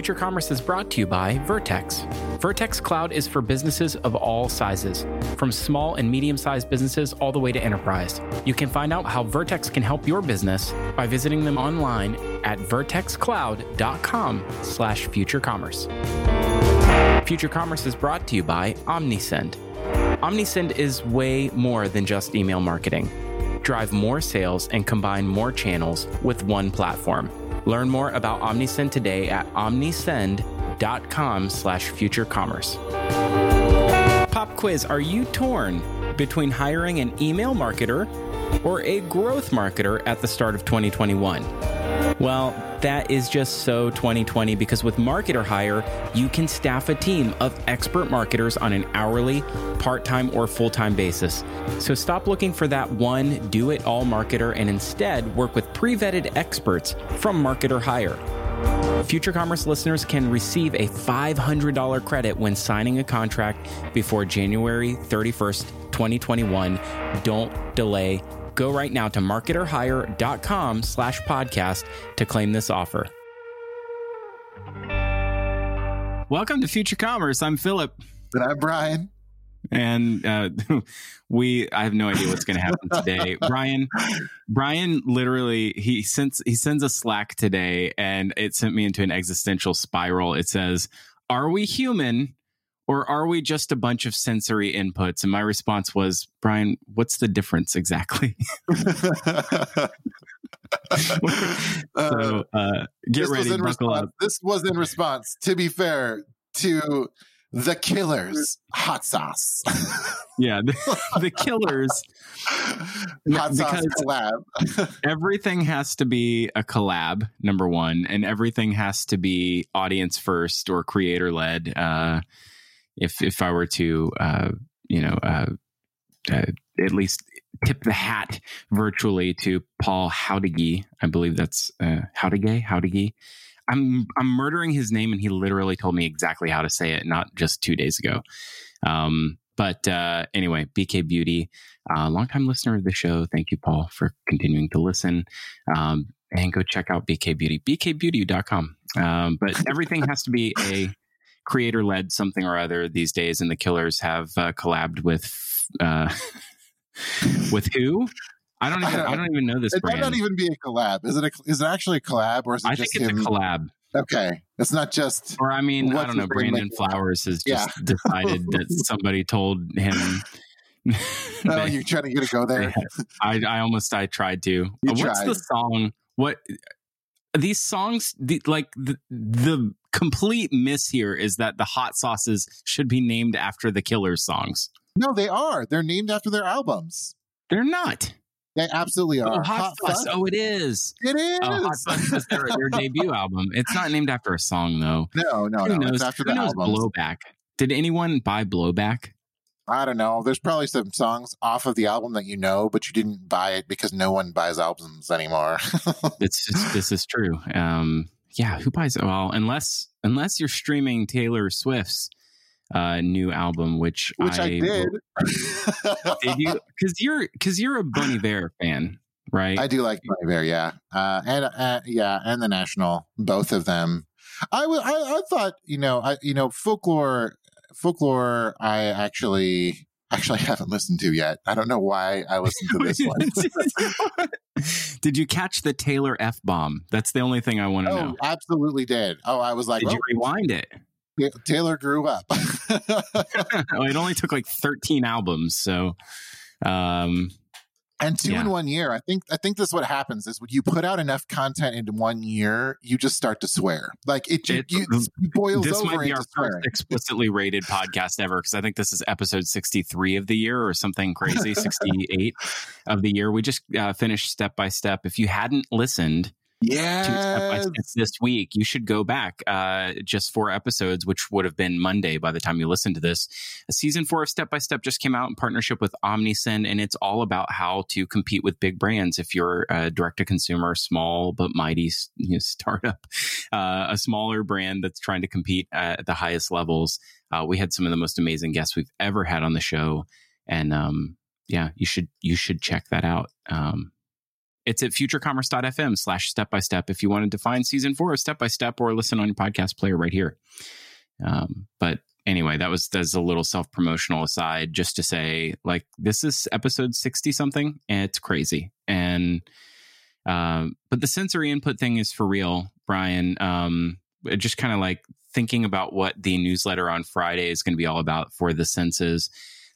Future Commerce is brought to you by Vertex. Vertex Cloud is for businesses of all sizes, from small and medium sized businesses all the way to enterprise. You can find out how Vertex can help your business by visiting them online at vertexcloud.com slash futurecommerce. Future Commerce is brought to you by Omnisend. Omnisend is way more than just email marketing. Drive more sales and combine more channels with one platform. Learn more about Omnisend today at omnisend.com slash future commerce. Pop quiz, are you torn between hiring an email marketer or a growth marketer at the start of 2021? Well, that is just so 2020 because with Marketer Hire, you can staff a team of expert marketers on an hourly, part time, or full time basis. So stop looking for that one do it all marketer and instead work with pre vetted experts from Marketer Hire. Future Commerce listeners can receive a $500 credit when signing a contract before January 31st, 2021. Don't delay Go right now to marketerhire.com slash podcast to claim this offer. Welcome to Future Commerce. I'm Philip. And I'm Brian. And uh, we, I have no idea what's going to happen today. Brian, Brian, literally, he sends he sends a Slack today, and it sent me into an existential spiral. It says, "Are we human?" Or are we just a bunch of sensory inputs? And my response was, Brian, what's the difference exactly? so uh, get ready, buckle response, up. This was in response, to be fair, to the Killers hot sauce. yeah, the, the Killers hot sauce collab. everything has to be a collab, number one, and everything has to be audience first or creator led. Uh, if if I were to uh, you know uh, uh, at least tip the hat virtually to Paul Howdigy, I believe that's uh, Howdigay Howdigy. I'm I'm murdering his name, and he literally told me exactly how to say it, not just two days ago. Um, but uh, anyway, BK Beauty, uh, longtime listener of the show. Thank you, Paul, for continuing to listen. Um, and go check out BK Beauty, bkbeauty.com. Um, but everything has to be a creator led something or other these days, and the Killers have uh, collabed with uh, with who? I don't even I don't even know this. It brand. might not even be a collab. Is it a, is it actually a collab or is it I just think it's him? a collab. Okay, it's not just. Or I mean, I don't know. Brandon like- Flowers has Yeah. just decided that somebody told him. No, that- you're trying to get to go there. I I almost I tried to. You What's the song? What these songs? The, like the the complete miss here is that the hot sauces should be named after the Killers songs. No, they are. They're named after their albums. They're not. They absolutely are. Oh, hot, sauce. Fuzz? Oh, it is. It is. Oh, hot sauce is their, their debut album. It's not named after a song though. No, no, Who no. knows? It's after Who the knows albums. Blowback? Did anyone buy Blowback? I don't know. There's probably some songs off of the album that you know, but you didn't buy it because no one buys albums anymore. It's just this is true. Um, yeah, who buys? it? Well, unless unless you're streaming Taylor Swift's uh, new album, which Which I, did. Did you? Because you're because you're a Bon Iver fan, right? I do like Bon Iver, yeah, uh, and uh, yeah, and the National, both of them. I wa- I, I thought you know I you know folklore folklore I actually actually I haven't listened to yet. I don't know why I listened to this one. Did you catch the Taylor f bomb? That's the only thing I want to oh, know. absolutely did. Oh, I was like, Did well, you rewind it? Taylor grew up. oh, it only took like 13 albums, so um, and two Yeah. in one year. I think I think this is what happens is when you put out enough content in one year, you just start to swear. Like it, It- you, it boils this over might be into our swearing. first explicitly rated podcast ever because I think this is episode 63 of the year or something crazy, 68 of the year. We just uh, finished step by step. If you hadn't listened to step by Yeah, this week, you should go back uh, just four episodes, which would have been Monday by the time you listen to this. Season four of Step by Step just came out in partnership with Omnisend, and it's all about how to compete with big brands. If you're a direct to consumer, small but mighty you know, startup, uh, a smaller brand that's trying to compete at the highest levels, uh, we had some of the most amazing guests we've ever had on the show, and um, yeah, you should you should check that out. Um, it's at futurecommerce.fm slash step by step if you wanted to find season four step by step or listen on your podcast player right here. Um, but anyway, that was that's a little self promotional aside, just to say like this is episode sixty something, and it's crazy. And um, but the sensory input thing is for real, Brian. Um, just kind of like thinking about what the newsletter on Friday is going to be all about for the senses.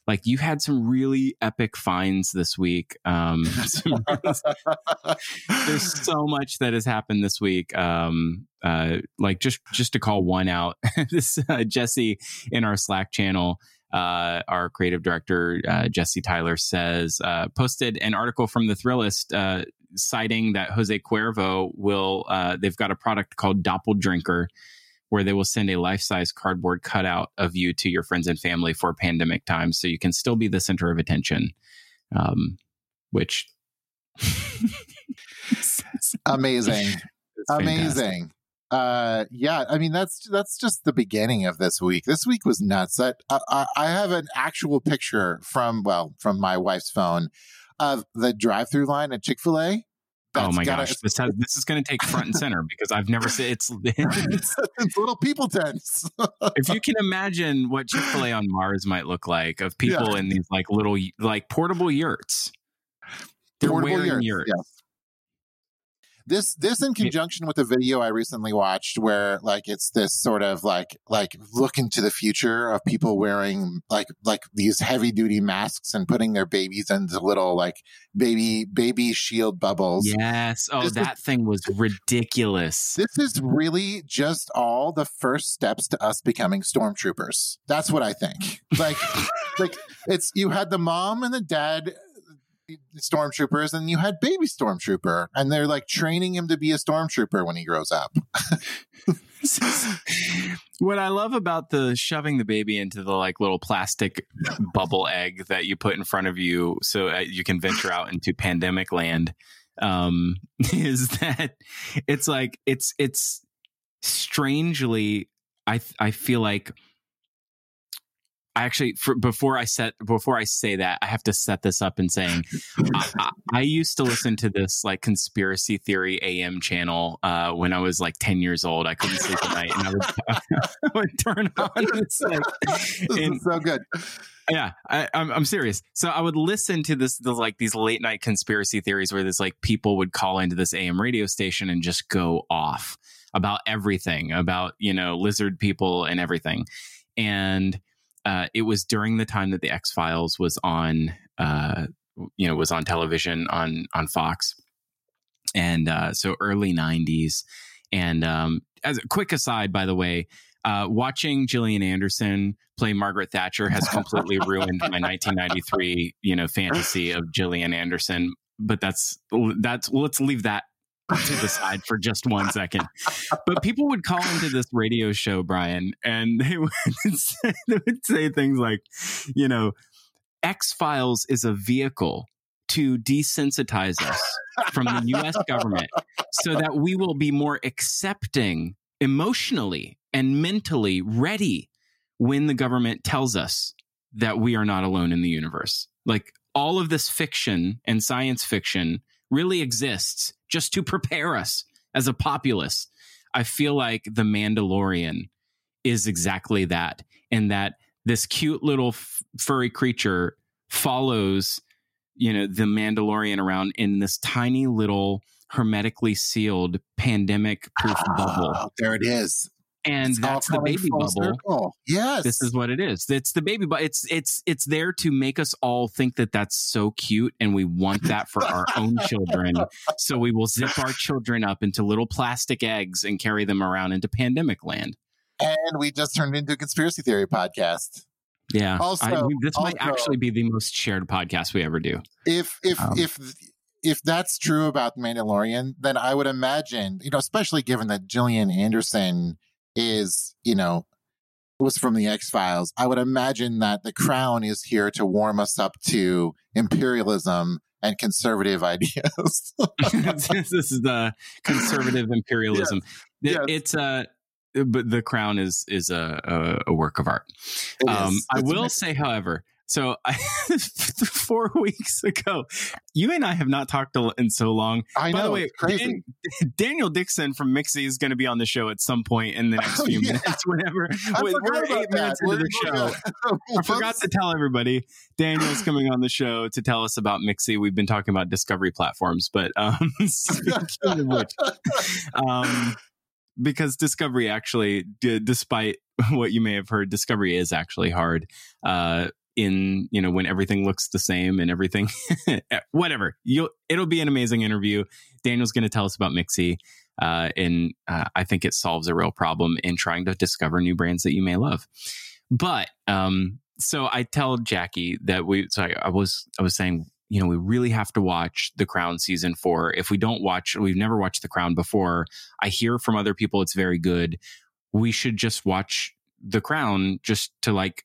Like you had some really epic finds this week. Um, there's so much that has happened this week. Um, uh, like just just to call one out, this uh, Jesse in our Slack channel. Uh, our creative director uh, Jesse Tyler says uh, posted an article from the Thrillist uh, citing that Jose Cuervo will. Uh, they've got a product called Doppeldrinker, where they will send a life-size cardboard cutout of you to your friends and family for pandemic times, so you can still be the center of attention. Um, which amazing, amazing. Uh, yeah, I mean that's that's just the beginning of this week. This week was nuts. That I, I have an actual picture from well from my wife's phone of the drive-through line at Chick Fil A. Oh my gotta, gosh, this has, this is going to take front and center because I've never seen it's, it's, it's little people tents. if you can imagine what Chick Fil A on Mars might look like, of people yeah. in these like little like portable yurts, they're portable wearing yurts. yurts. This this in conjunction with a video I recently watched where like it's this sort of like like look into the future of people wearing like like these heavy duty masks and putting their babies into little like baby baby shield bubbles. Yes. Oh, this that thing was ridiculous. This is really just all the first steps to us becoming stormtroopers. That's what I think. Like like it's you had the mom and the dad stormtroopers and you had baby stormtrooper and they're like training him to be a stormtrooper when he grows up. What i love about the shoving the baby into the like little plastic bubble egg that you put in front of you so uh, you can venture out into pandemic land um, is that it's like it's it's strangely i i feel like I actually for, before I set before I say that I have to set this up in saying I, I, I, used to listen to this like conspiracy theory AM channel uh, when I was like ten years old. I couldn't sleep at night, and I would, I would turn on this like and, so good. Yeah, I, am I'm, I'm serious. So I would listen to this the like these late night conspiracy theories where there's like people would call into this AM radio station and just go off about everything about you know lizard people and everything and uh, it was during the time that the X Files was on, uh, you know, was on television on on Fox, and uh, so early '90s. And um, as a quick aside, by the way, uh, watching Gillian Anderson play Margaret Thatcher has completely ruined my 1993, you know, fantasy of Gillian Anderson. But that's that's let's leave that to the side for just one second. But people would call into this radio show, Brian, and they would say, they would say things like, you know, X Files is a vehicle to desensitize us from the US government so that we will be more accepting emotionally and mentally ready when the government tells us that we are not alone in the universe. Like all of this fiction and science fiction really exists just to prepare us as a populace. I feel like The Mandalorian is exactly that, in that this cute little f- furry creature follows, you know, the Mandalorian around in this tiny little hermetically sealed pandemic proof oh, ah, bubble. There it is and it's that's the baby bubble. Circle. Yes, this is what it is. It's the baby bubble. It's it's it's there to make us all think that that's so cute, and we want that for our own children. So we will zip our children up into little plastic eggs and carry them around into pandemic land. And we just turned into a conspiracy theory podcast. Yeah. Also, I, this also, might actually be the most shared podcast we ever do. If if um, if if that's true about Mandalorian, then I would imagine, you know, especially given that Gillian Anderson is, you know, was from the X Files, I would imagine that the crown is here to warm us up to imperialism and conservative ideas. this is the conservative imperialism. Yes. It, yes. It's a, but the crown is is a a, a work of art. Um, I will say, however, So I, four weeks ago, you and I have not talked in so long. I know. By the way. Dan- Daniel Dixon from Mixi is going to be on the show at some point in the next Oh, few yeah. minutes. Whenever I we're eight minutes into the show, I forgot to tell everybody Daniel's coming on the show to tell us about Mixi. We've been talking about discovery platforms, but um, of which, um, because discovery actually, d- despite what you may have heard, discovery is actually hard. Uh, in you know when everything looks the same and everything, whatever. You'll it'll be an amazing interview. Daniel's going to tell us about Mixi. Uh, and uh, I think it solves a real problem in trying to discover new brands that you may love. But um, so I tell Jackie that we. So I, I was I was saying, you know, we really have to watch The Crown season four. If we don't watch, we've never watched The Crown before. I hear from other people it's very good. We should just watch The Crown just to like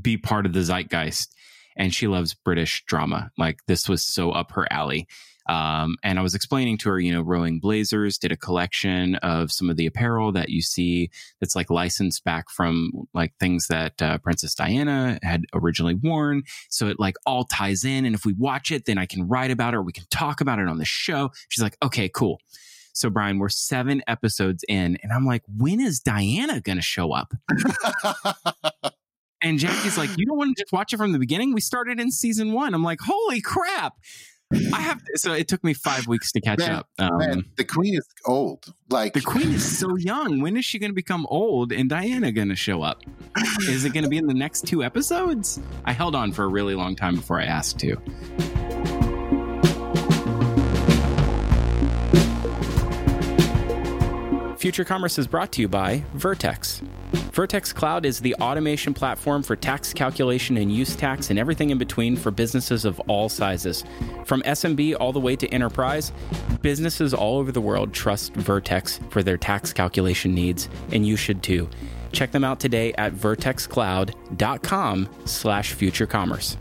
be part of the zeitgeist. And she loves British drama. Like this was so up her alley. Um, and I was explaining to her, you know, Rowing Blazers did a collection of some of the apparel that you see that's like licensed back from like things that uh, Princess Diana had originally worn. So it like all ties in. And if we watch it, then I can write about it or we can talk about it on the show. She's like, okay, cool. So Brian, we're seven episodes in, and I'm like, when is Diana going to show up? And Jackie's like, you don't want to just watch it from the beginning? We started in season one. I'm like, holy crap. I have to, so it took me five weeks to catch Man, up. Um, Man, the queen is old. Like the queen is so young. When is she going to become old and Diana going to show up? Is it going to be in the next two episodes? I held on for a really long time before I asked to. Future Commerce is brought to you by Vertex. Vertex Cloud is the automation platform for tax calculation and use tax and everything in between for businesses of all sizes. From SMB all the way to enterprise, businesses all over the world trust Vertex for their tax calculation needs, and you should too. Check them out today at vertexcloud.com slash future commerce.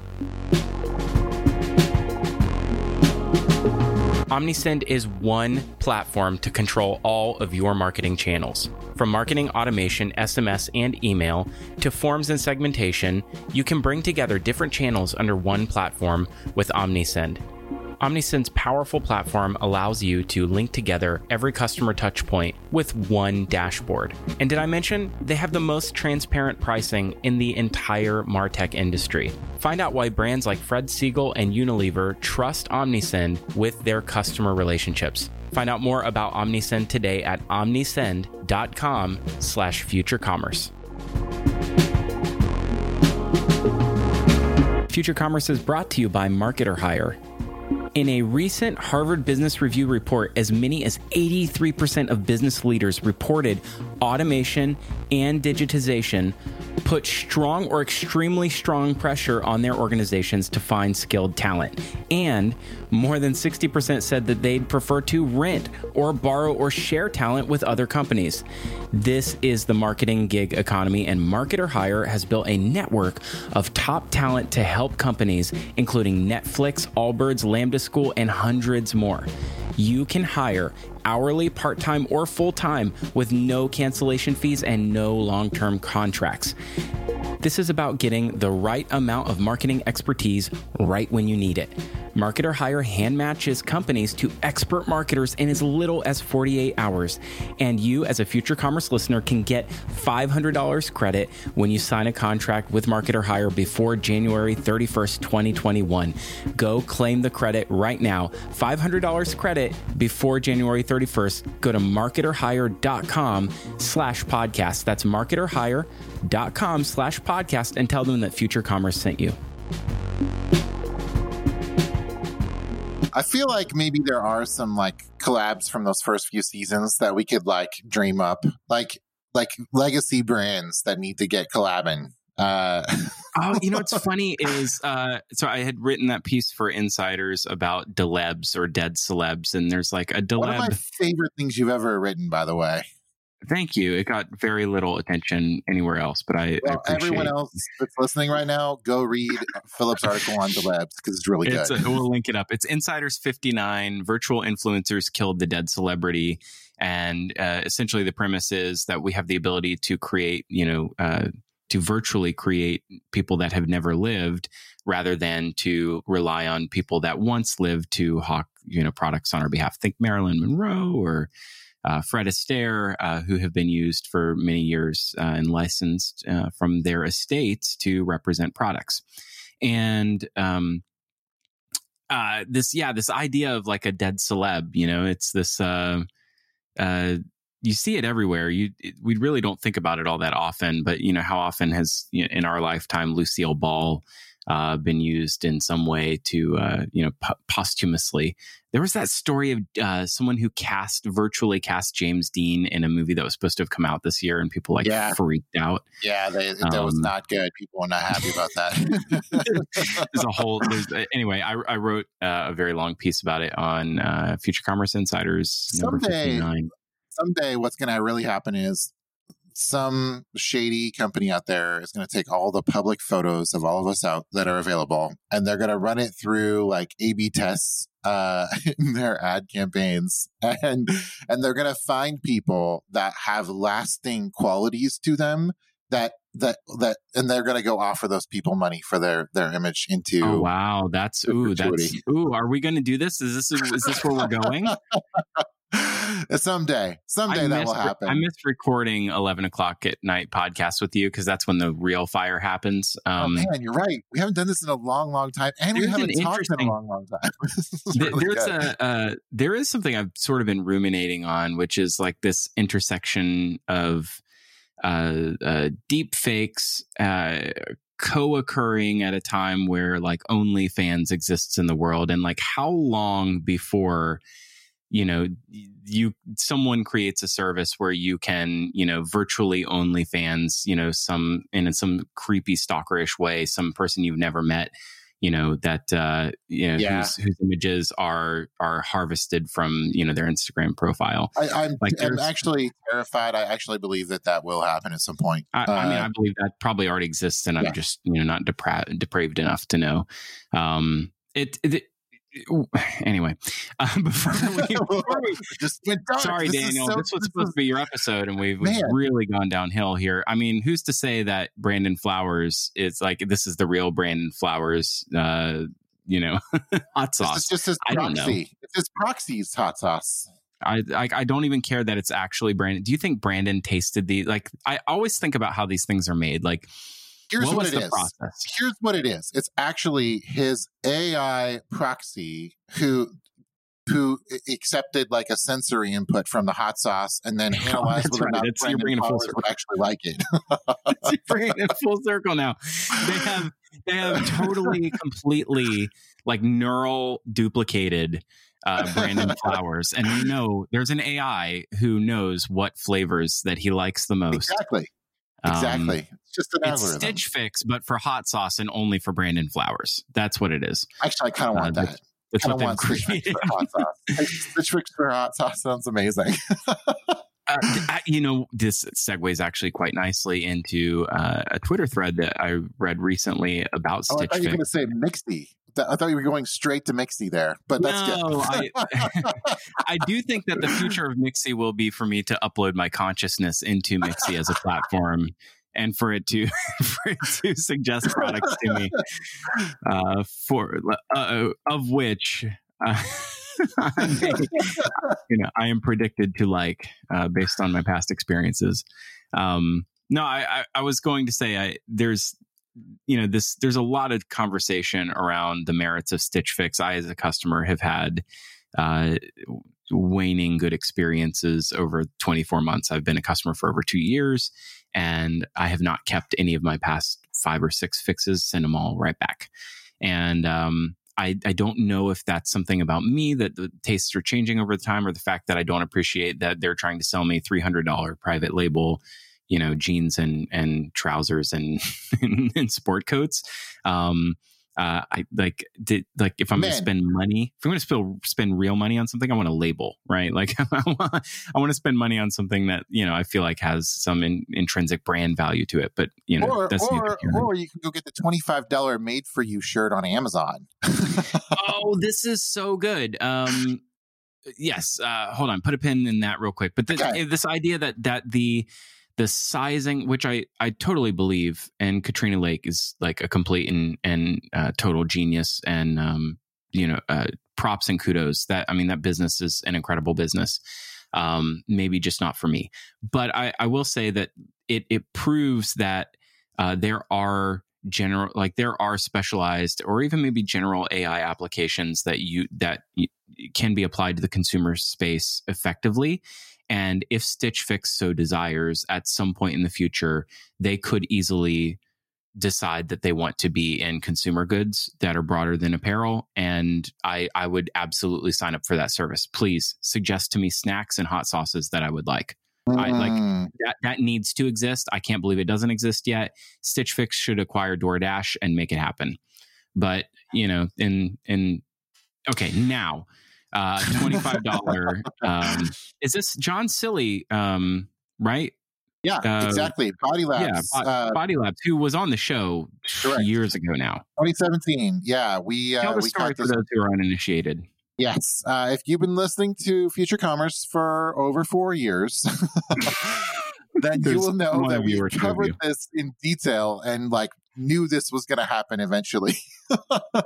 Omnisend is one platform to control all of your marketing channels. From marketing automation, SMS, and email to forms and segmentation, you can bring together different channels under one platform with Omnisend. Omnisend's powerful platform allows you to link together every customer touchpoint with one dashboard. And did I mention they have the most transparent pricing in the entire MarTech industry? Find out why brands like Fred Segal and Unilever trust Omnisend with their customer relationships. Find out more about Omnisend today at omnisend.com slash future commerce. Future Commerce is brought to you by Marketer Hire. In a recent Harvard Business Review report, as many as 83% of business leaders reported automation and digitization put strong or extremely strong pressure on their organizations to find skilled talent. And more than 60% said that they'd prefer to rent or borrow or share talent with other companies. This is the marketing gig economy, and Marketer Hire has built a network of top talent to help companies, including Netflix, Allbirds, Lambda School, and hundreds more. You can hire hourly, part time, or full time with no cancellation fees and no long term contracts. This is about getting the right amount of marketing expertise right when you need it. Marketer Hire hand matches companies to expert marketers in as little as 48 hours. And you, as a future commerce listener, can get $500 credit when you sign a contract with Marketer Hire before January 31st, 2021. Go claim the credit right now. $500 credit before January 31st. Go to marketerhire.com slash podcast. That's marketerhire.com slash podcast and tell them that Future Commerce sent you. I feel like maybe there are some like collabs from those first few seasons that we could like dream up, like like legacy brands that need to get collabing. Uh, oh, you know what's funny is uh, so I had written that piece for insiders about delebs or dead celebs, and there's like a one of my favorite things you've ever written, by the way. Thank you. It got very little attention anywhere else, but I, I Well, appreciate everyone else that's listening right now, go read Philip's article on celebs because it's really It's good. a, we'll link it up. It's Insiders 59 Virtual Influencers Killed the Dead Celebrity. And uh, essentially, the premise is that we have the ability to create, you know, uh, to virtually create people that have never lived rather than to rely on people that once lived to hawk you know products on our behalf think marilyn monroe or uh, Fred Astaire, uh, who have been used for many years uh, and licensed uh, from their estates to represent products. And um, uh, this, yeah, this idea of like a dead celeb, you know, it's this. Uh, you see it everywhere. You, it, we really don't think about it all that often, but you know, how often has you know, in our lifetime Lucille Ball uh, been used in some way to, uh, you know, p- posthumously. There was that story of uh, someone who cast, virtually cast James Dean in a movie that was supposed to have come out this year, and people like yeah. freaked out. Yeah, they, that um, was not good. People were not happy about that. there's a whole. There's, anyway, I, I wrote uh, a very long piece about it on uh, Future Commerce Insiders number 59. Someday, what's going to really happen is some shady company out there is going to take all the public photos of all of us out that are available and they're going to run it through like A B tests uh, in their ad campaigns and and they're going to find people that have lasting qualities to them that that that and they're going to go offer those people money for their their image into oh wow. That's ooh that's ooh are we going to do this? Is this is this where we're going someday, someday I that will happen. I missed recording eleven o'clock at night podcast with you because that's when the real fire happens. Oh, um, oh man, you're right. We haven't done this in a long, long time, and we haven't talked in a long, long time. really there's good. a uh, there is something I've sort of been ruminating on, which is like this intersection of uh, uh, deep fakes. Uh, co-occurring at a time where like OnlyFans exists in the world and like how long before you know you someone creates a service where you can you know virtually only fans you know some in some creepy stalkerish way some person you've never met you know that uh you know yeah. whose, whose images are are harvested from you know their instagram profile I, am like I'm actually terrified i actually believe that that will happen at some point i, uh, I mean uh, i believe that probably already exists and yeah. i'm just you know not depra- depraved enough to know um it, it anyway, uh, before we, before we just sorry, this Daniel, so, this was supposed to be your episode, and we've, we've really gone downhill here. I mean, who's to say that Brandon Flowers is like this is the real Brandon Flowers? Uh, you know, hot sauce. It's just his proxy. I don't know. It's his proxy's hot sauce. I, I, I don't even care that it's actually Brandon. Do you think Brandon tasted the like? I always think about how these things are made. Like Here's what, what it is. Process? Here's what it is. It's actually his AI proxy who who accepted like a sensory input from the hot sauce and then analyzed whether or not you're bringing full would actually like it. you're bringing it full circle now. They have they have totally completely like neural duplicated uh, Brandon Flowers, and you know there's an AI who knows what flavors that he likes the most. Exactly. Exactly. Um, it's just an it's algorithm. Stitch Fix, but for hot sauce and only for Brandon Flowers. That's what it is. Actually, I kind of want uh, that. That's what want Stitch Fix for hot sauce. Stitch Fix for hot sauce sounds amazing. uh, you know, this segues actually quite nicely into uh, a Twitter thread that I read recently about Stitch oh, I thought you were going to say Mixi. I thought you were going straight to Mixi there, but that's no, good. I, I do think that the future of Mixi will be for me to upload my consciousness into Mixi as a platform and for it to for it to suggest products to me uh, for uh, of which uh, you know I am predicted to like uh, based on my past experiences. Um, no, I, I, I was going to say I there's you know this there's a lot of conversation around the merits of stitch fix i as a customer have had uh, waning good experiences over 24 months. I've been a customer for over two years and i have not kept any of my past five or six fixes send them all right back. And um, I, I don't know if that's something about me that the tastes are changing over the time or the fact that I don't appreciate that they're trying to sell me $300 private label you know jeans and and trousers and and, sport coats. Um uh, I like did like if I'm Man. gonna spend money, if I'm gonna spend spend real money on something, I want a label, right? Like I want, I want to spend money on something that you know I feel like has some in, intrinsic brand value to it. But you know, or or, or you can go get the twenty five dollar made for you shirt on Amazon. oh, this is so good. Um, yes, uh, hold on, put a pin in that real quick. But okay. this idea that that the the sizing, which I I totally believe, and Katrina Lake is like a complete and and uh, total genius, and um, you know, uh, props and kudos. That I mean, that business is an incredible business. Um, maybe just not for me, but I, I will say that it it proves that uh, there are general like there are specialized or even maybe general AI applications that you that you, can be applied to the consumer space effectively. And if Stitch Fix so desires, at some point in the future, they could easily decide that they want to be in consumer goods that are broader than apparel. And I, I would absolutely sign up for that service. Please suggest to me snacks and hot sauces that I would like. Mm. I like mm. that that needs to exist. I can't believe it doesn't exist yet. Stitch Fix should acquire DoorDash and make it happen. But, you know, in in okay, now uh, $25. um, is this John Seeley, um, right? Yeah, uh, exactly. Body Labs. Yeah, uh, Body Labs, who was on the show correct. years ago now. 2017. Yeah, we uh, tell the we story for those who are uninitiated. Yes, uh, if you've been listening to Future Commerce for over four years, then you will know that we covered this in detail and like knew this was going to happen eventually.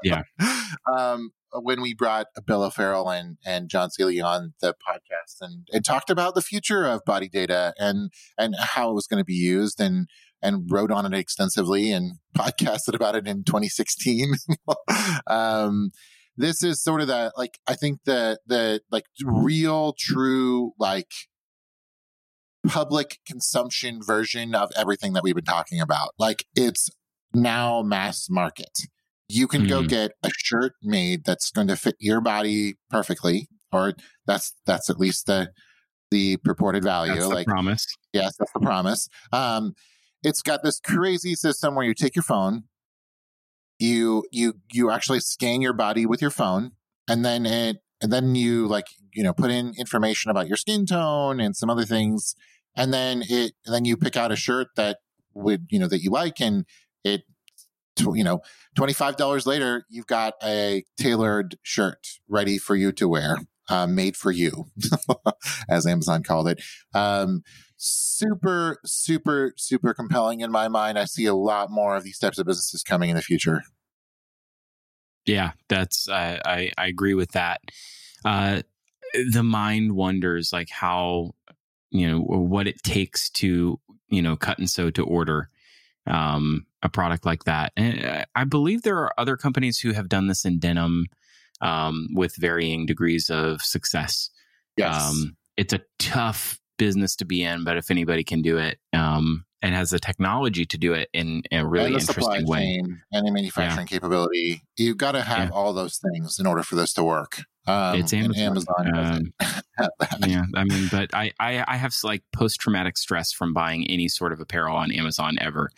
yeah. Um, when we brought Bill O'Farrell and, and John Seeley on the podcast and, and talked about the future of body data and, and how it was going to be used and, and wrote on it extensively and podcasted about it in 2016. um, this is sort of the, like, I think the, the, like real, true, like, public consumption version of everything that we've been talking about. Like, it's now mass market you can mm. go hmm. get a shirt made that's going to fit your body perfectly, or that's that's at least the the purported value. That's like promise. Yes, that's the promise. Um, it's got this crazy system where you take your phone, you you you actually scan your body with your phone, and then it and then you like you know put in information about your skin tone and some other things, and then it and then you pick out a shirt that would you know that you like, and it you know, $25 later, you've got a tailored shirt ready for you to wear, uh, made for you, as Amazon called it. Um, super, super, super compelling in my mind. I see a lot more of these types of businesses coming in the future. Yeah, that's, I, I agree with that. Uh, the mind wonders like how, you know, what it takes to, you know, cut and sew to order um, a product like that. And uh, I believe there are other companies who have done this in denim um, with varying degrees of success. Yes. Um, it's a tough business to be in, but if anybody can do it um, and has the technology to do it in, in a really interesting way, and the manufacturing yeah. capability, you've got to have yeah. all those things in order for this to work. Um, it's Amazon. Amazon um, yeah, I mean, but I, I, I have like post traumatic stress from buying any sort of apparel on Amazon ever.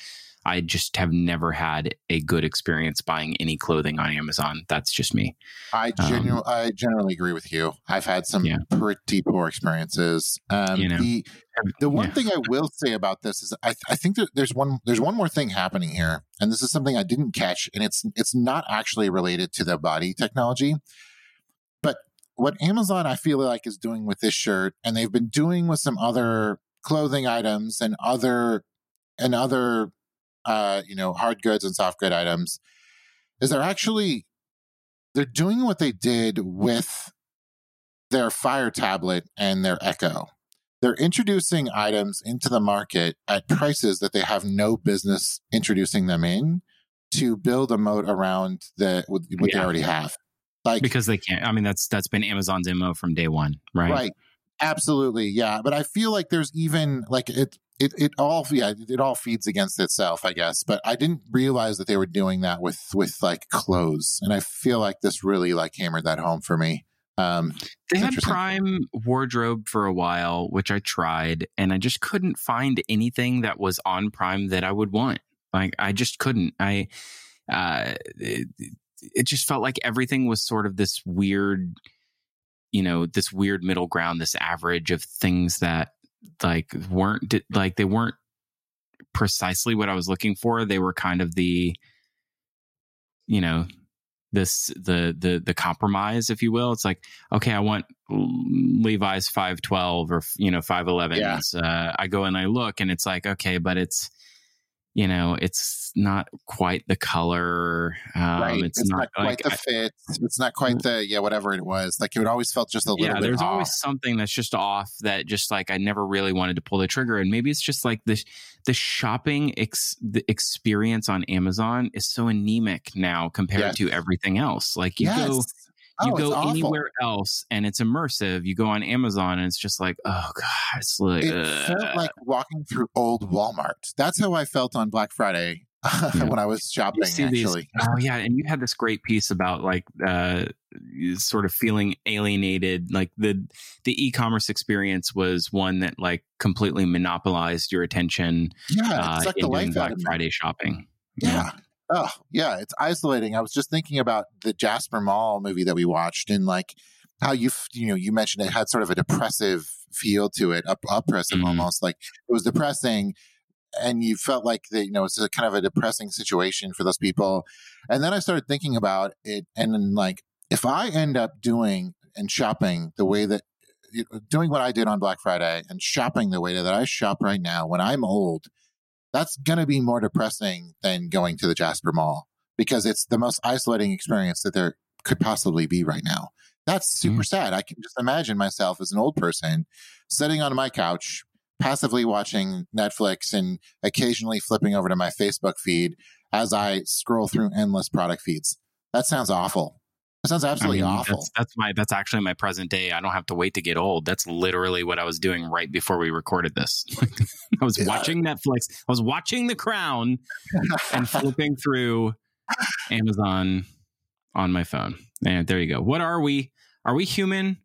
I just have never had a good experience buying any clothing on Amazon. That's just me. I genuinely, um, I generally agree with you. I've had some yeah. pretty poor experiences. Um, you know, the the one yeah. thing I will say about this is I, I think that there's one there's one more thing happening here, and this is something I didn't catch, and it's it's not actually related to the body technology, but what Amazon I feel like is doing with this shirt, and they've been doing with some other clothing items and other and other uh, you know, hard goods and soft good items, is they're actually they're doing what they did with their Fire tablet and their Echo. They're introducing items into the market at prices that they have no business introducing them in to build a moat around the what yeah. they already have. Like because they can't. I mean, that's that's been Amazon's mo from day one, right? Right. Absolutely, yeah. But I feel like there's even like it it, it all yeah it all feeds against itself i guess but i didn't realize that they were doing that with with like clothes and i feel like this really like hammered that home for me. Um they had prime wardrobe for a while which i tried and i just couldn't find anything that was on prime that i would want. Like i just couldn't. I uh it, it just felt like everything was sort of this weird you know this weird middle ground this average of things that like weren't like they weren't precisely what I was looking for. They were kind of the, you know, this the the the compromise, if you will. It's like, okay, I want Levi's five twelve or you know five eleven. Yeah. Uh, I go and I look, and it's like, okay, but it's you know, it's not quite the color. Um, right. It's, it's not, not, quite like, the fit. It's not quite mm. the, yeah, whatever it was. Like it always felt just a little yeah, there's off. always something that's just off that just like I never really wanted to pull the trigger. And maybe it's just like the, the shopping ex, the experience on Amazon is so anemic now compared yes. to everything else. Like you yes. go, you oh, go anywhere else and it's immersive. You go on Amazon and it's just like, oh god, it's like it uh, felt like walking through old Walmart. That's how I felt on Black Friday yeah. when I was shopping. Actually, these, oh yeah, and you had this great piece about like uh, sort of feeling alienated. Like the the e-commerce experience was one that like completely monopolized your attention. Yeah, uh, in doing Black Friday shopping. yeah. yeah. Oh, yeah, it's isolating. I was just thinking about the Jasper Mall movie that we watched and like how you you know you mentioned it had sort of a depressive feel to it, up oppressive mm-hmm. almost like it was depressing and you felt like that you know it's a kind of a depressing situation for those people. And then I started thinking about it and then like if I end up doing and shopping the way that doing what I did on Black Friday and shopping the way that I shop right now when I'm old, that's going to be more depressing than going to the Jasper Mall because it's the most isolating experience that there could possibly be right now. That's super mm. sad. I can just imagine myself as an old person sitting on my couch, passively watching Netflix and occasionally flipping over to my Facebook feed as I scroll through endless product feeds. That sounds awful. That sounds absolutely I mean, awful. That's, that's, my that's actually my present day. I don't have to wait to get old. That's literally what I was doing right before we recorded this. I was yeah. watching Netflix. I was watching The Crown and flipping through Amazon on my phone. And there you go. What are we? Are we human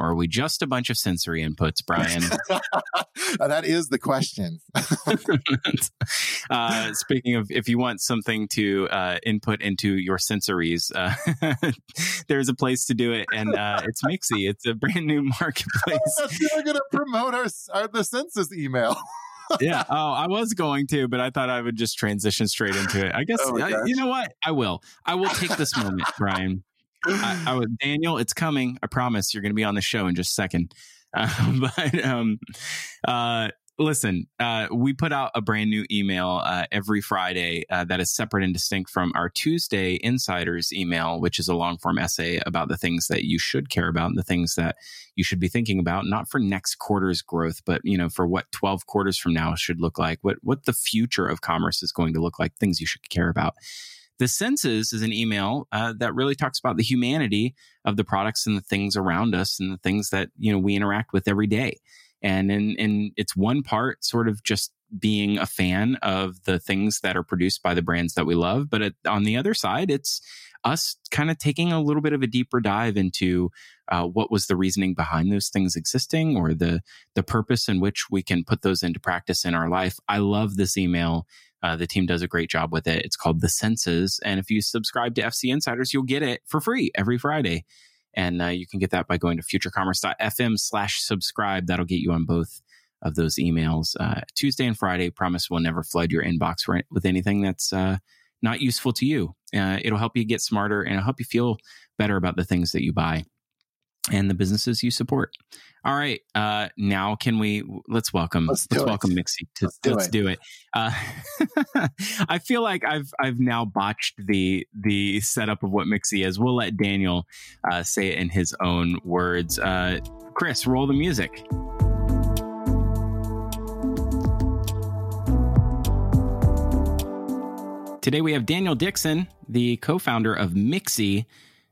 or are we just a bunch of sensory inputs, Brian? that is the question. uh, speaking of, if you want something to uh, input into your sensories, uh, there's a place to do it, and uh, it's Mixi. It's a brand new marketplace. That's we're going to promote our, our the census email. yeah. Oh, I was going to, but I thought I would just transition straight into it. I guess oh I, you know what? I will. I will take this moment, Brian, I, I would, Daniel, it's coming. I promise you're going to be on the show in just a second. Uh, but um, uh, listen, uh, we put out a brand new email uh, every Friday uh, that is separate and distinct from our Tuesday Insiders email, which is a long form essay about the things that you should care about and the things that you should be thinking about, not for next quarter's growth, but you know for what 12 quarters from now should look like, what what the future of commerce is going to look like, things you should care about. The senses is an email uh, that really talks about the humanity of the products and the things around us and the things that you know we interact with every day. And in, in it's one part sort of just being a fan of the things that are produced by the brands that we love, but it, on the other side, it's us kind of taking a little bit of a deeper dive into uh, what was the reasoning behind those things existing or the the purpose in which we can put those into practice in our life. I love this email uh, the team does a great job with it. It's called The Senses. And if you subscribe to FC Insiders, you'll get it for free every Friday. And uh, you can get that by going to futurecommerce.fm slash subscribe. That'll get you on both of those emails. Uh, Tuesday and Friday, promise we'll never flood your inbox with anything that's uh, not useful to you. Uh, it'll help you get smarter and it'll help you feel better about the things that you buy and the businesses you support. All right, uh, now can we let's welcome let's, let's welcome Mixi to let's do let's it. Do it. Uh, I feel like I've I've now botched the the setup of what Mixi is. We'll let Daniel uh, say it in his own words. Uh, Chris, roll the music. Today we have Daniel Dixon, the co-founder of Mixi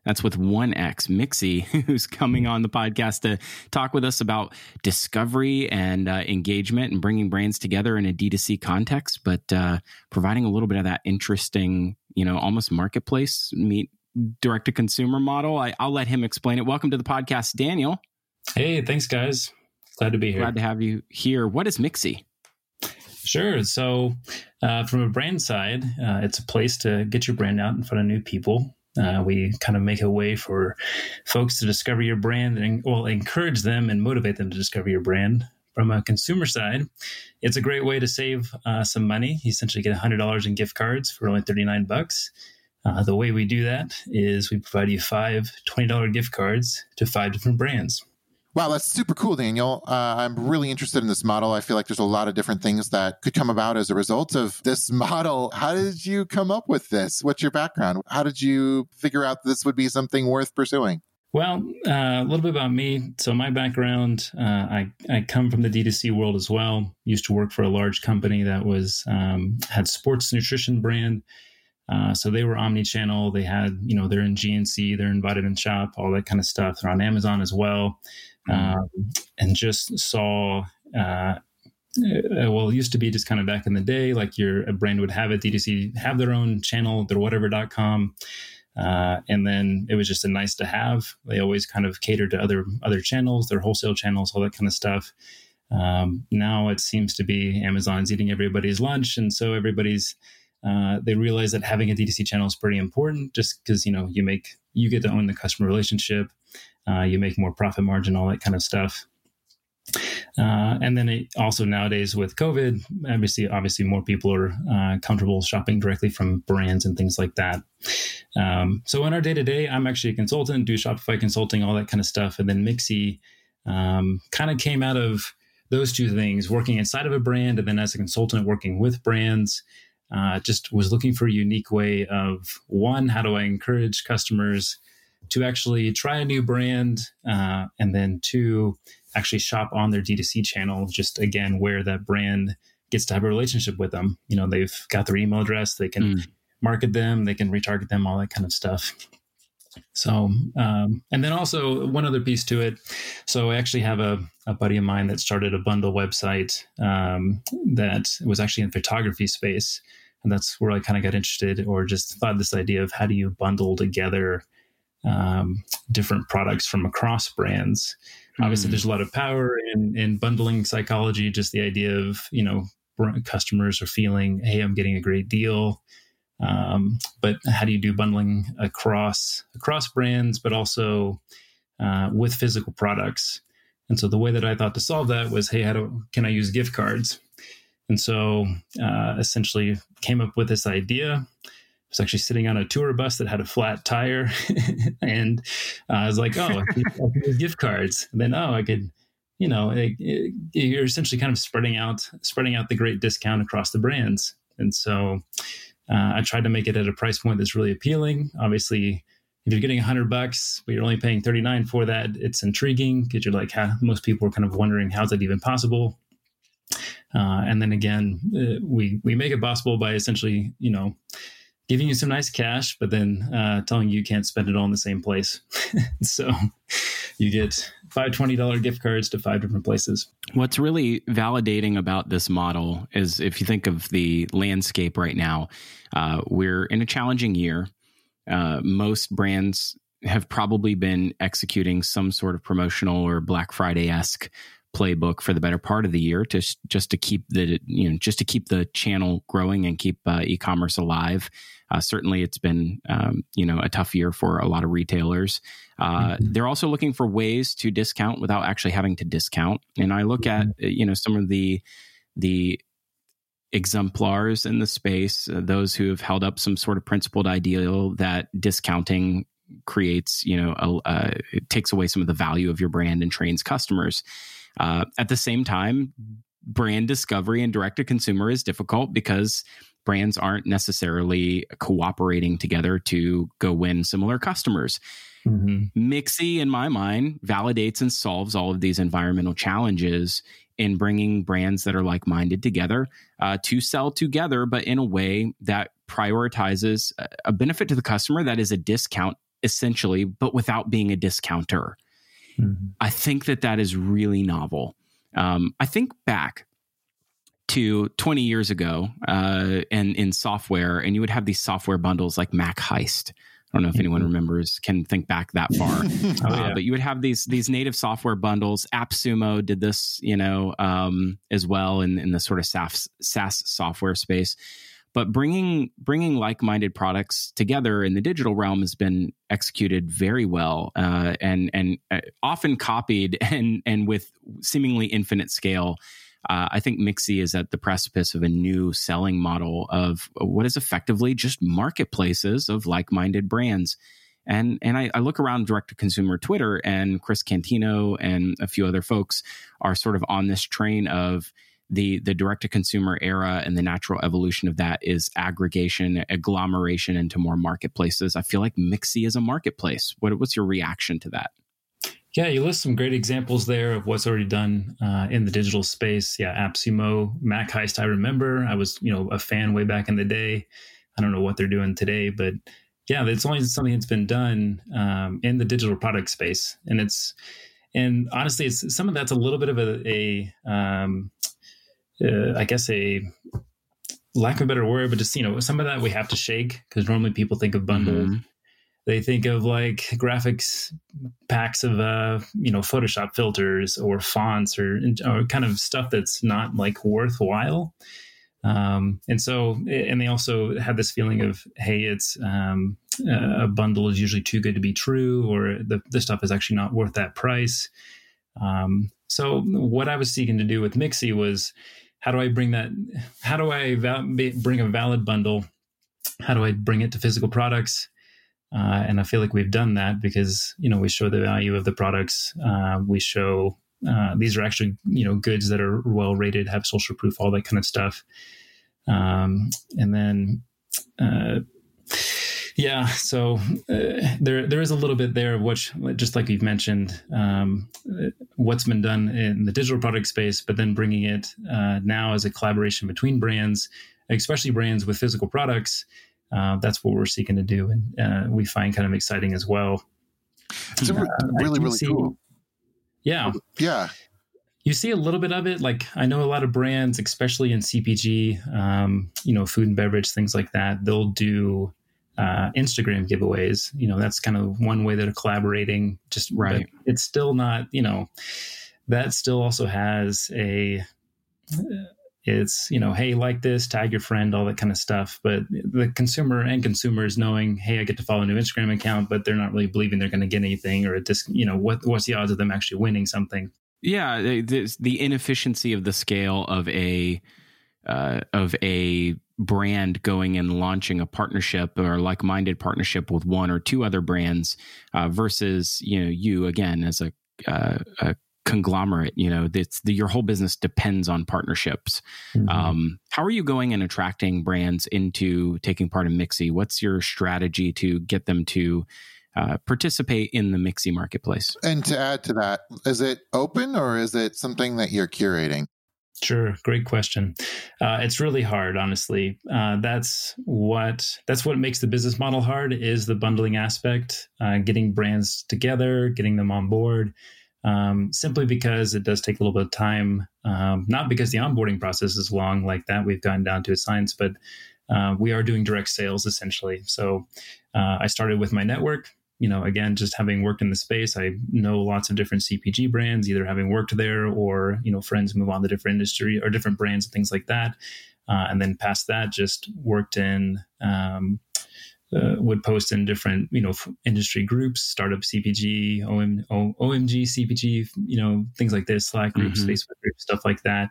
that's with one X, Mixi, who's coming on the podcast to talk with us about discovery and uh, engagement and bringing brands together in a D2C context, but uh, providing a little bit of that interesting, you know, almost marketplace meet direct to consumer model. I, will let him explain it. Welcome to the podcast, Daniel. Hey, thanks, guys. Glad to be here. Glad to have you here. What is Mixi? Sure. So, uh, from a brand side, uh, it's a place to get your brand out in front of new people uh, we kind of make a way for folks to discover your brand and well encourage them and motivate them to discover your brand. From a consumer side, it's a great way to save uh, some money. You essentially get $100 in gift cards for only 39 bucks. Uh, the way we do that is we provide you five $20 gift cards to five different brands. Wow, that's super cool, Daniel. Uh, I'm really interested in this model. I feel like there's a lot of different things that could come about as a result of this model. How did you come up with this? What's your background? How did you figure out this would be something worth pursuing? Well, uh, a little bit about me. So, my background, uh, I, I come from the D2C world as well. Used to work for a large company that was um, had sports nutrition brand. Uh, so they were omni-channel. They had, you know, they're in GNC, they're in Vitamin Shoppe, all that kind of stuff. They're on Amazon as well um, and just saw uh, uh, well, it used to be just kind of back in the day, like your a brand would have a D2C have their own channel, their whatever.com. Uh, and then it was just a nice to have. They always kind of cater to other other channels, their wholesale channels, all that kind of stuff. Um, now it seems to be Amazon's eating everybody's lunch, and so everybody's uh, they realize that having a D2C channel is pretty important, just because you know you make you get to own the customer relationship uh, you make more profit margin, all that kind of stuff. Uh, and then it also nowadays with COVID, obviously, obviously more people are uh, comfortable shopping directly from brands and things like that. Um, so in our day to day, I'm actually a consultant, do Shopify consulting, all that kind of stuff. And then Mixi um, kind of came out of those two things, working inside of a brand, and then as a consultant, working with brands. Uh, just was looking for a unique way of one, how do I encourage customers to actually try a new brand uh, and then to actually shop on their D2C channel, just again, where that brand gets to have a relationship with them. You know, they've got their email address, they can mm. market them, they can retarget them, all that kind of stuff. So, um, and then also one other piece to it. So, I actually have a, a buddy of mine that started a bundle website um, that was actually in photography space. And that's where I kind of got interested or just thought this idea of how do you bundle together um, different products from across brands. Mm. Obviously, there's a lot of power in, in bundling psychology. Just the idea of you know customers are feeling, hey, I'm getting a great deal. Um, but how do you do bundling across across brands, but also uh, with physical products? And so the way that I thought to solve that was, hey, how do can I use gift cards? And so uh, essentially came up with this idea I was actually sitting on a tour bus that had a flat tire, and uh, I was like, "Oh, I use gift cards." And then, oh, I could, you know, it, it, you're essentially kind of spreading out, spreading out the great discount across the brands. And so, uh, I tried to make it at a price point that's really appealing. Obviously, if you're getting 100 bucks, but you're only paying 39 for that, it's intriguing because you're like, how, most people are kind of wondering how's that even possible. Uh, and then again, uh, we we make it possible by essentially, you know, giving you some nice cash, but then uh, telling you you can't spend it all in the same place. so you get five $20 gift cards to five different places. What's really validating about this model is if you think of the landscape right now, uh, we're in a challenging year. Uh, most brands have probably been executing some sort of promotional or Black Friday esque playbook for the better part of the year to just to keep the you know just to keep the channel growing and keep uh, e-commerce alive uh, certainly, it's been um, you know a tough year for a lot of retailers. Uh, mm-hmm. They're also looking for ways to discount without actually having to discount. And I look at mm-hmm. you know some of the the exemplars in the space, uh, those who have held up some sort of principled ideal that discounting creates, you know, a, uh, it takes away some of the value of your brand and trains customers. Uh, at the same time, brand discovery and direct to consumer is difficult because brands aren't necessarily cooperating together to go win similar customers. Mm-hmm. Mixi, in my mind, validates and solves all of these environmental challenges in bringing brands that are like minded together uh, to sell together, but in a way that prioritizes a benefit to the customer that is a discount, essentially, but without being a discounter. Mm-hmm. I think that that is really novel. Um, I think back to 20 years ago uh, and in software, and you would have these software bundles like MacHeist. I don't know if anyone mm-hmm. remembers, can think back that far. oh, uh, but you would have these these native software bundles. AppSumo did this, you know, um, as well in, in the sort of SaaS, SaaS software space. But bringing bringing like minded products together in the digital realm has been executed very well uh, and and uh, often copied and and with seemingly infinite scale uh, I think Mixi is at the precipice of a new selling model of what is effectively just marketplaces of like-minded brands. And and I, I look around direct to consumer Twitter, and Chris Cantino and a few other folks are sort of on this train of the the direct to consumer era and the natural evolution of that is aggregation, agglomeration into more marketplaces. I feel like Mixi is a marketplace. What, what's your reaction to that? Yeah, you list some great examples there of what's already done uh, in the digital space. Yeah, AppSumo, MacHeist. I remember I was you know a fan way back in the day. I don't know what they're doing today, but yeah, it's only something that's been done um, in the digital product space, and it's and honestly, it's some of that's a little bit of a, a um, uh, I guess a lack of a better word, but just you know some of that we have to shake because normally people think of bundled. Mm-hmm. They think of like graphics packs of uh, you know Photoshop filters or fonts or or kind of stuff that's not like worthwhile. Um, and so, and they also had this feeling of, hey, it's um, a bundle is usually too good to be true, or the, the stuff is actually not worth that price. Um, so, what I was seeking to do with Mixi was how do I bring that? How do I val- bring a valid bundle? How do I bring it to physical products? Uh, and I feel like we've done that because you know we show the value of the products. Uh, we show uh, these are actually you know goods that are well rated, have social proof, all that kind of stuff. Um, and then uh, yeah, so uh, there there is a little bit there of which, just like you've mentioned, um, what's been done in the digital product space, but then bringing it uh, now as a collaboration between brands, especially brands with physical products. Uh, that's what we're seeking to do, and uh, we find kind of exciting as well. It's uh, really really see, cool. Yeah, yeah you see a little bit of it. Like I know a lot of brands, especially in CPG, um, you know, food and beverage, things like that. They'll do uh, Instagram giveaways. You know, that's kind of one way they're collaborating. Just right. It's still not, you know, that still also has a. It's you know, hey, like this, tag your friend, all that kind of stuff. But the consumer and consumers knowing, hey, I get to follow a new Instagram account, but they're not really believing they're going to get anything, or a disc, you know, what what's the odds of them actually winning something? Yeah, the, the inefficiency of the scale of a uh, of a brand going and launching a partnership or like-minded partnership with one or two other brands uh, versus you know you again as a, uh, a conglomerate you know that's the, your whole business depends on partnerships. Mm-hmm. um, how are you going and attracting brands into taking part in mixi? What's your strategy to get them to uh, participate in the mixi marketplace? And to add to that is it open or is it something that you're curating Sure, great question. Uh, it's really hard, honestly. Uh, that's what that's what makes the business model hard is the bundling aspect, uh, getting brands together, getting them on board. Um, simply because it does take a little bit of time, um, not because the onboarding process is long like that. We've gotten down to a science, but uh, we are doing direct sales essentially. So uh, I started with my network you know, again, just having worked in the space, I know lots of different CPG brands, either having worked there or, you know, friends move on to different industry or different brands and things like that. Uh, and then past that, just worked in, um, uh, would post in different, you know, industry groups, startup CPG, OM, OMG CPG, you know, things like this, Slack groups, mm-hmm. Facebook groups, stuff like that.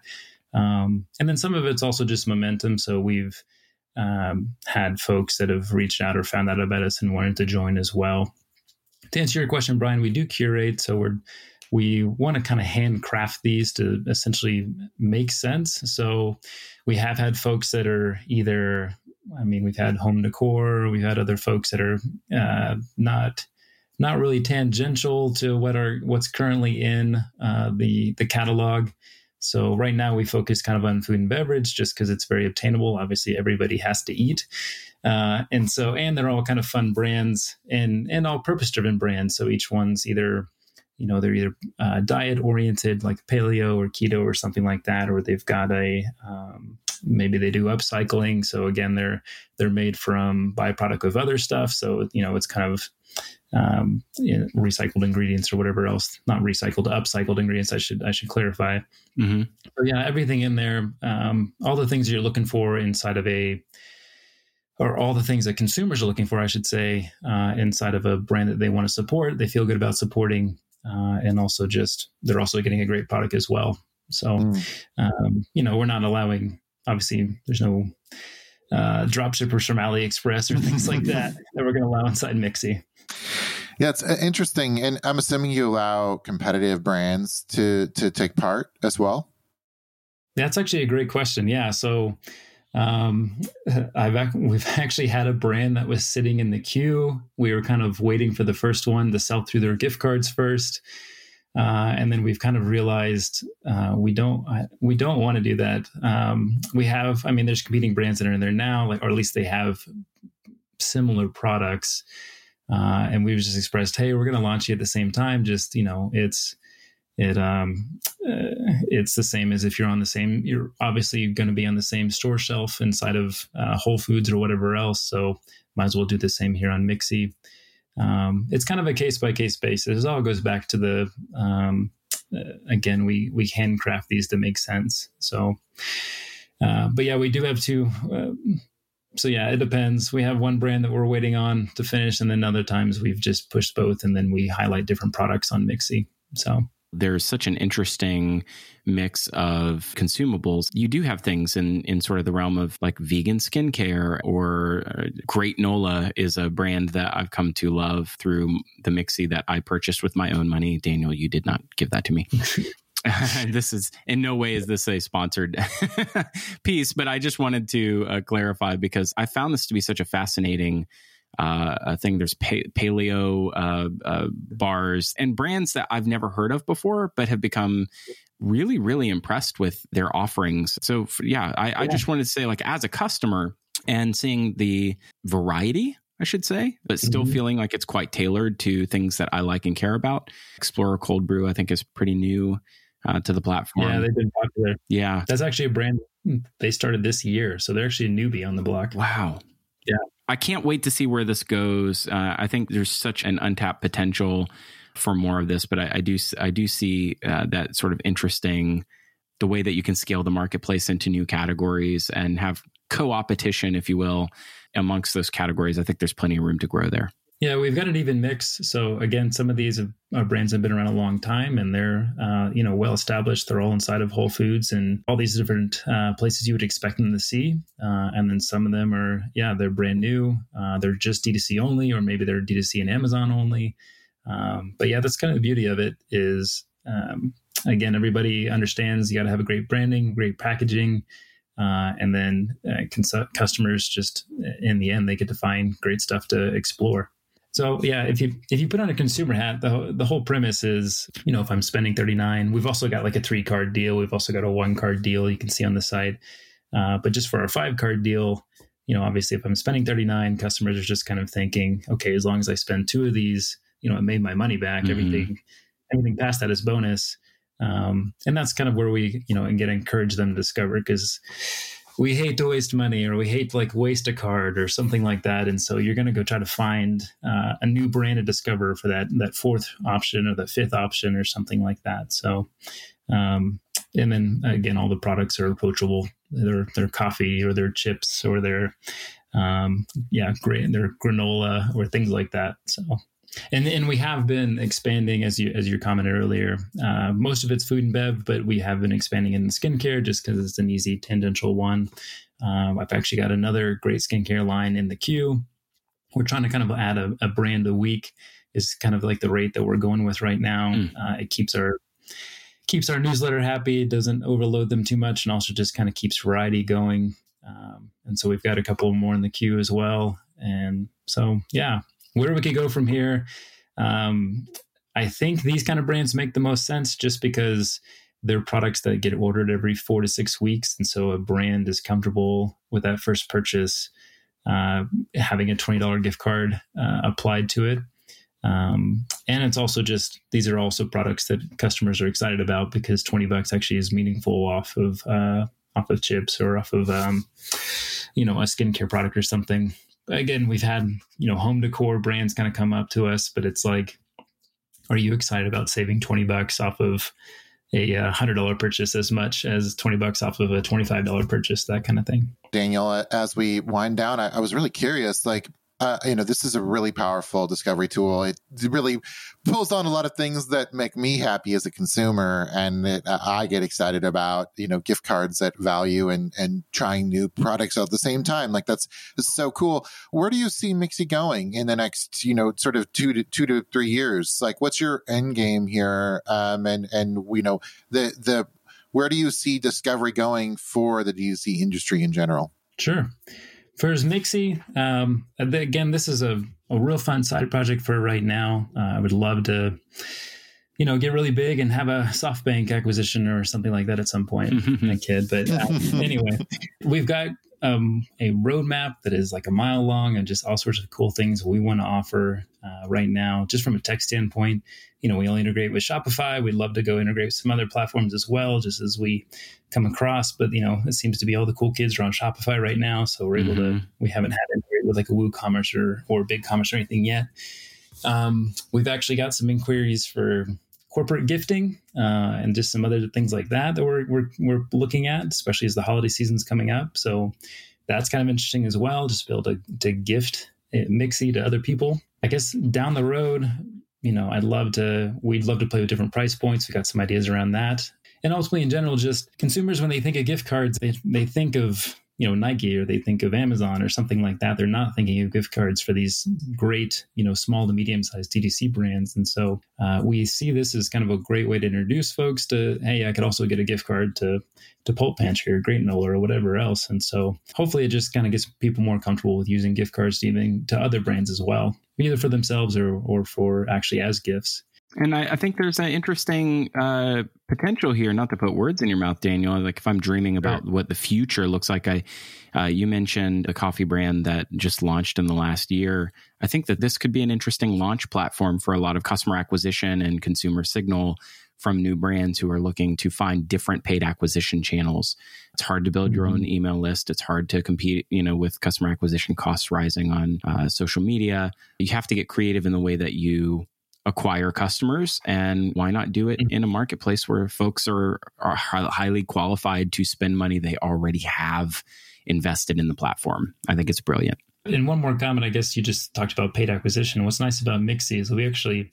Um, and then some of it's also just momentum. So we've, um, had folks that have reached out or found out about us and wanted to join as well. To answer your question, Brian, we do curate, so we're we want to kind of handcraft these to essentially make sense. So we have had folks that are either, I mean, we've had home decor, we've had other folks that are uh, not not really tangential to what are what's currently in uh, the the catalog. So right now we focus kind of on food and beverage just because it's very obtainable. Obviously, everybody has to eat. Uh, and so, and they're all kind of fun brands and, and all purpose driven brands. So each one's either, you know, they're either uh, diet oriented like paleo or keto or something like that, or they've got a, um, maybe they do upcycling. So again, they're, they're made from byproduct of other stuff. So, you know, it's kind of, um, you know, recycled ingredients or whatever else, not recycled, upcycled ingredients. I should I should clarify. Mm-hmm. So yeah, everything in there, um, all the things you're looking for inside of a, or all the things that consumers are looking for, I should say, uh, inside of a brand that they want to support. They feel good about supporting, uh, and also just they're also getting a great product as well. So, mm. um, you know, we're not allowing, obviously, there's no uh, drop shippers from AliExpress or things like that that we're going to allow inside Mixi. Yeah, it's uh, interesting, and I'm assuming you allow competitive brands to to take part as well. That's actually a great question. Yeah, so um, I've we've actually had a brand that was sitting in the queue. We were kind of waiting for the first one to sell through their gift cards first. Uh, and then we've kind of realized uh, we don't we don't want to do that. Um, we have, I mean, there's competing brands that are in there now, like or at least they have similar products. Uh, and we've just expressed, hey, we're going to launch you at the same time. Just you know, it's it um uh, it's the same as if you're on the same. You're obviously going to be on the same store shelf inside of uh, Whole Foods or whatever else. So might as well do the same here on Mixi um, it's kind of a case by case basis. It all goes back to the um, uh, again we we handcraft these to make sense. So, uh, but yeah, we do have two. Uh, so yeah, it depends. We have one brand that we're waiting on to finish, and then other times we've just pushed both, and then we highlight different products on Mixi. So there's such an interesting mix of consumables. You do have things in in sort of the realm of like vegan skincare or uh, Great Nola is a brand that I've come to love through the Mixi that I purchased with my own money. Daniel, you did not give that to me. this is in no way is this a sponsored piece, but I just wanted to uh, clarify because I found this to be such a fascinating uh, thing. There's pa- paleo uh, uh, bars and brands that I've never heard of before, but have become really, really impressed with their offerings. So, for, yeah, I, yeah. I just wanted to say, like, as a customer and seeing the variety I should say, but still mm-hmm. feeling like it's quite tailored to things that I like and care about. Explorer Cold Brew, I think, is pretty new uh, to the platform. Yeah, they've been popular. Yeah. That's actually a brand they started this year. So they're actually a newbie on the block. Wow. Yeah. I can't wait to see where this goes. Uh, I think there's such an untapped potential for more of this, but I, I do I do see uh, that sort of interesting the way that you can scale the marketplace into new categories and have co-opetition, if you will, amongst those categories. I think there's plenty of room to grow there. Yeah, we've got an even mix. So again, some of these uh, brands have been around a long time, and they're uh, you know well established. They're all inside of Whole Foods and all these different uh, places you would expect them to see. Uh, and then some of them are yeah they're brand new. Uh, they're just D2C only, or maybe they're D2C and Amazon only. Um, but yeah, that's kind of the beauty of it. Is um, again, everybody understands you got to have a great branding, great packaging. Uh, and then cons- customers just in the end they get to find great stuff to explore so yeah, if you if you put on a consumer hat, the the whole premise is, you know, if I'm spending 39, we've also got like a three card deal. We've also got a one card deal you can see on the side. Uh, but just for our five card deal, you know, obviously if I'm spending 39, customers are just kind of thinking, okay, as long as I spend two of these, you know, I made my money back. Mm-hmm. Everything everything past that is bonus. Um, and that's kind of where we, you know, and get encourage them to discover because we hate to waste money or we hate like waste a card or something like that. And so you're going to go try to find uh, a new brand to discover for that that fourth option or the fifth option or something like that. So um, and then again all the products are approachable. Their their coffee or their chips or their um, yeah great their granola or things like that. So and and we have been expanding as you as you commented earlier. Uh, most of it's food and bev, but we have been expanding in skincare just because it's an easy tangential one. Um, I've actually got another great skincare line in the queue. We're trying to kind of add a, a brand a week is kind of like the rate that we're going with right now. Mm. Uh, it keeps our keeps our newsletter happy, It doesn't overload them too much, and also just kind of keeps variety going. Um, and so we've got a couple more in the queue as well. And so, yeah, where we could go from here. Um, I think these kind of brands make the most sense just because they're products that get ordered every four to six weeks. And so a brand is comfortable with that first purchase, uh, having a $20 gift card uh, applied to it. Um, and it's also just, these are also products that customers are excited about because 20 bucks actually is meaningful off of, uh, off of chips or off of, um, you know, a skincare product or something again, we've had, you know, home decor brands kind of come up to us, but it's like, are you excited about saving 20 bucks off of a uh, hundred dollar purchase as much as 20 bucks off of a $25 purchase, that kind of thing. Daniel, as we wind down, I, I was really curious, like, uh, you know, this is a really powerful discovery tool. It really pulls on a lot of things that make me happy as a consumer, and it, I get excited about you know gift cards at value and and trying new products at the same time. Like that's, that's so cool. Where do you see Mixi going in the next you know sort of two to two to three years? Like, what's your end game here? Um, and and you know the the where do you see discovery going for the D2C industry in general? Sure. First, Mixi, um, again, this is a, a real fun side project for right now. Uh, I would love to, you know, get really big and have a SoftBank acquisition or something like that at some point. a kid, but uh, anyway, we've got um, a roadmap that is like a mile long and just all sorts of cool things we want to offer uh, right now, just from a tech standpoint you know, we only integrate with Shopify. We'd love to go integrate with some other platforms as well, just as we come across. But you know, it seems to be all the cool kids are on Shopify right now, so we're able mm-hmm. to. We haven't had integrate with like a WooCommerce or or BigCommerce or anything yet. Um, we've actually got some inquiries for corporate gifting uh, and just some other things like that that we're, we're we're looking at, especially as the holiday season's coming up. So that's kind of interesting as well. Just be able to to gift Mixi to other people. I guess down the road, you know, I'd love to, we'd love to play with different price points. We've got some ideas around that. And ultimately, in general, just consumers, when they think of gift cards, they, they think of, you know, Nike or they think of Amazon or something like that. They're not thinking of gift cards for these great, you know, small to medium sized DTC brands. And so uh, we see this as kind of a great way to introduce folks to, hey, I could also get a gift card to to Pulp Pantry or Great Nola or whatever else. And so hopefully it just kind of gets people more comfortable with using gift cards even to other brands as well either for themselves or or for actually as gifts. And I, I think there's an interesting uh, potential here. Not to put words in your mouth, Daniel. Like if I'm dreaming about sure. what the future looks like, I uh, you mentioned a coffee brand that just launched in the last year. I think that this could be an interesting launch platform for a lot of customer acquisition and consumer signal from new brands who are looking to find different paid acquisition channels. It's hard to build mm-hmm. your own email list. It's hard to compete, you know, with customer acquisition costs rising on uh, social media. You have to get creative in the way that you acquire customers and why not do it mm-hmm. in a marketplace where folks are, are highly qualified to spend money they already have invested in the platform? I think it's brilliant. And one more comment i guess you just talked about paid acquisition. What's nice about mixi is we actually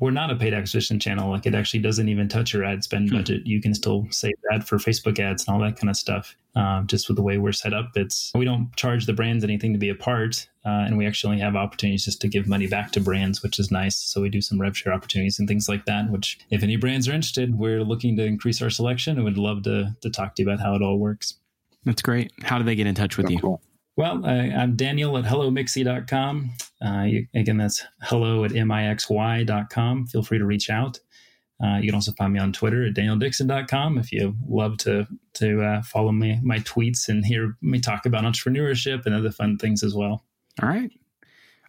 we're not a paid acquisition channel. Like it actually doesn't even touch your ad spend hmm. budget. You can still save that for Facebook ads and all that kind of stuff. Um, just with the way we're set up, it's we don't charge the brands anything to be a part, uh, and we actually have opportunities just to give money back to brands, which is nice. So we do some rev share opportunities and things like that. Which, if any brands are interested, we're looking to increase our selection and would love to to talk to you about how it all works. That's great. How do they get in touch with you? Cool. Well, I, am Daniel at hellomixi.com. Uh, you, again, that's hello at mixi.com. Feel free to reach out. Uh, you can also find me on Twitter at danieldixon.com if you love to to uh, follow me my tweets and hear me talk about entrepreneurship and other fun things as well. All right.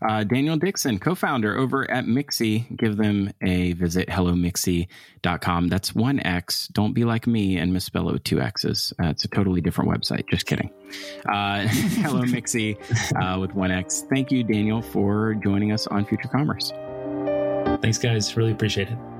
Uh, Daniel Dixon, co founder over at Mixi. Give them a visit, hellomixi.com. That's one X. Don't be like me and misspell it with two X's. Uh, it's a totally different website. Just kidding. Uh, Hello Mixi uh, with one X. Thank you, Daniel, for joining us on Future Commerce. Thanks, guys. Really appreciate it.